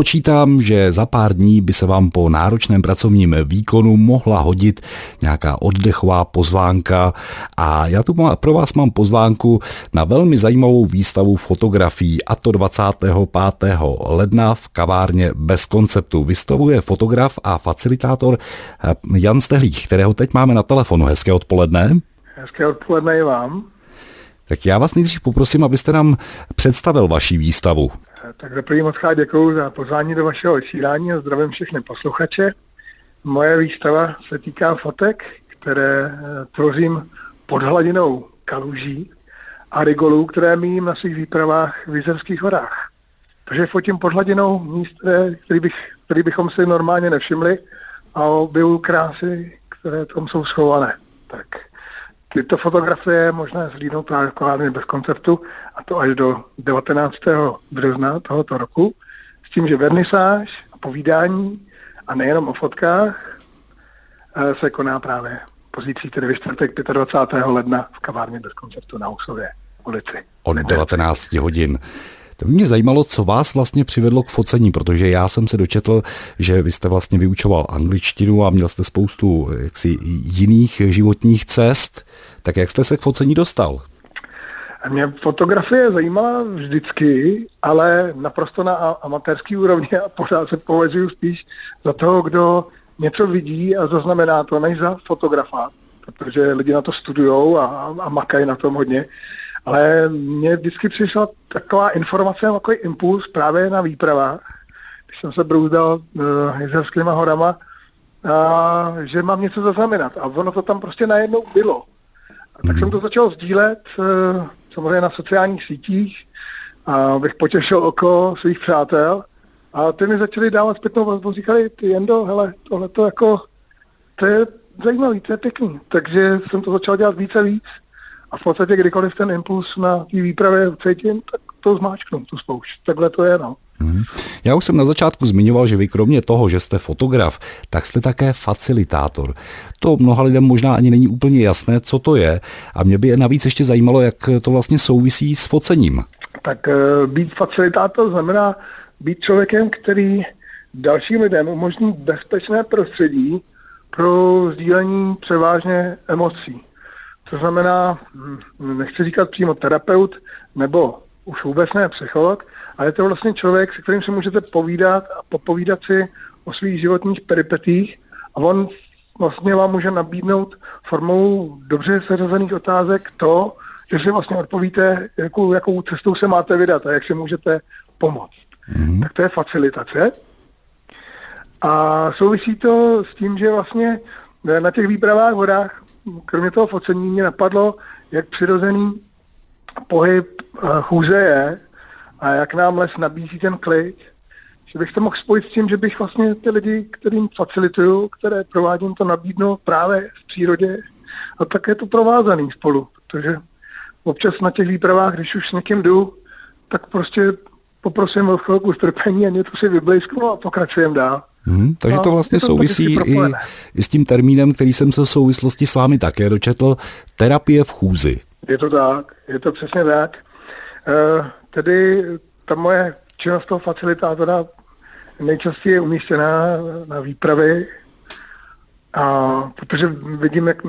počítám, že za pár dní by se vám po náročném pracovním výkonu mohla hodit nějaká oddechová pozvánka a já tu pro vás mám pozvánku na velmi zajímavou výstavu fotografií a to 25. ledna v kavárně Bez konceptu. Vystavuje fotograf a facilitátor eh, Jan Stehlík, kterého teď máme na telefonu. Hezké odpoledne. Hezké odpoledne i vám. Tak já vás nejdřív poprosím, abyste nám představil vaši výstavu. Tak za první moc děkuji za pozvání do vašeho vysílání a zdravím všechny posluchače. Moje výstava se týká fotek, které eh, tvořím pod hladinou kaluží a rigolů, které mým na svých výpravách v Jizerských horách. Takže fotím pod hladinou míst, který, bych, který bychom si normálně nevšimli a objevuju krásy, které tam jsou schované. Tak Tyto fotografie je možné zhlídnout právě v bez konceptu a to až do 19. března tohoto roku s tím, že vernisáž povídání a nejenom o fotkách eh, se koná právě pozítří, tedy ve čtvrtek 25. ledna v kavárně bez konceptu na Husově ulici. Od 19 hodin. To mě zajímalo, co vás vlastně přivedlo k focení, protože já jsem se dočetl, že vy jste vlastně vyučoval angličtinu a měl jste spoustu jaksi jiných životních cest. Tak jak jste se k focení dostal? Mě fotografie zajímala vždycky, ale naprosto na amatérský úrovni a pořád se považuji spíš za toho, kdo něco vidí a zaznamená to, než za fotografa, protože lidi na to studují a, a makají na tom hodně. Ale mně vždycky přišla taková informace, takový impuls právě na výpravách, když jsem se brouzdal uh, jezerskýma horama, a, že mám něco zaznamenat. A ono to tam prostě najednou bylo. A tak mm. jsem to začal sdílet uh, samozřejmě na sociálních sítích, a abych potěšil oko svých přátel. A ty mi začali dávat zpětnou vazbu, říkali, ty Jendo, hele, tohle to jako, to je zajímavý, to je pěkný. Takže jsem to začal dělat více a víc a v podstatě kdykoliv ten impuls na té výpravě cítím, tak to zmáčknu, tu spoušť. Takhle to je, no. Hmm. Já už jsem na začátku zmiňoval, že vy kromě toho, že jste fotograf, tak jste také facilitátor. To mnoha lidem možná ani není úplně jasné, co to je. A mě by je navíc ještě zajímalo, jak to vlastně souvisí s focením. Tak eh, být facilitátor znamená být člověkem, který dalším lidem umožní bezpečné prostředí pro sdílení převážně emocí. To znamená, nechci říkat přímo terapeut, nebo už vůbec ne psycholog, ale je to vlastně člověk, se kterým si můžete povídat a popovídat si o svých životních peripetích a on vlastně vám může nabídnout formou dobře seřazených otázek to, že si vlastně odpovíte, jakou, jakou cestou se máte vydat a jak si můžete pomoct. Mm-hmm. Tak to je facilitace. A souvisí to s tím, že vlastně na těch výpravách v horách kromě toho focení mě napadlo, jak přirozený pohyb eh, chůze je a jak nám les nabízí ten klid, že bych to mohl spojit s tím, že bych vlastně ty lidi, kterým facilituju, které provádím, to nabídnu právě v přírodě a tak je to provázaný spolu, protože občas na těch výpravách, když už s někým jdu, tak prostě poprosím o chvilku strpení a něco si vyblízknu a pokračujeme dál. Hmm, takže no, to vlastně to souvisí i, i s tím termínem, který jsem se v souvislosti s vámi také dočetl, terapie v chůzi. Je to tak, je to přesně tak. E, tedy ta moje činnost toho facilitátora nejčastěji je umístěná na výpravy, a protože vidím, jak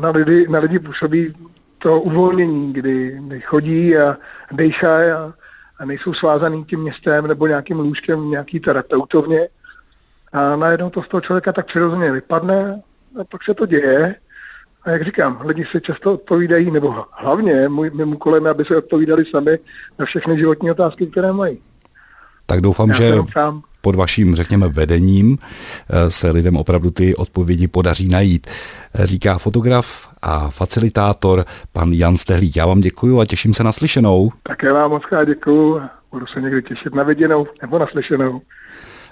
na lidi, na lidi působí to uvolnění, kdy, kdy chodí a dejchají a, a nejsou svázaný tím městem nebo nějakým lůžkem nějaký terapeutovně a najednou to z toho člověka tak přirozeně vypadne a pak se to děje. A jak říkám, lidi si často odpovídají, nebo hlavně můj, mým úkolem aby se odpovídali sami na všechny životní otázky, které mají. Tak doufám, Já že pod vaším, řekněme, vedením eh, se lidem opravdu ty odpovědi podaří najít. Eh, říká fotograf a facilitátor pan Jan Stehlík. Já vám děkuji a těším se na slyšenou. Také vám moc děkuji. Budu se někdy těšit na viděnou nebo na slyšenou.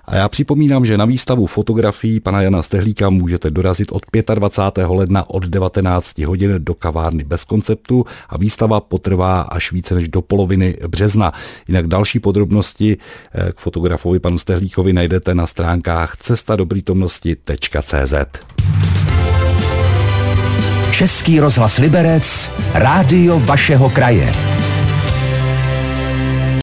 A já připomínám, že na výstavu fotografií pana Jana Stehlíka můžete dorazit od 25. ledna od 19 hodin do kavárny bez konceptu a výstava potrvá až více než do poloviny března. Jinak další podrobnosti eh, k fotografovi panu Stehlíkovi najdete na stránkách cestadopritomnosti.cz. Český rozhlas Liberec, rádio vašeho kraje.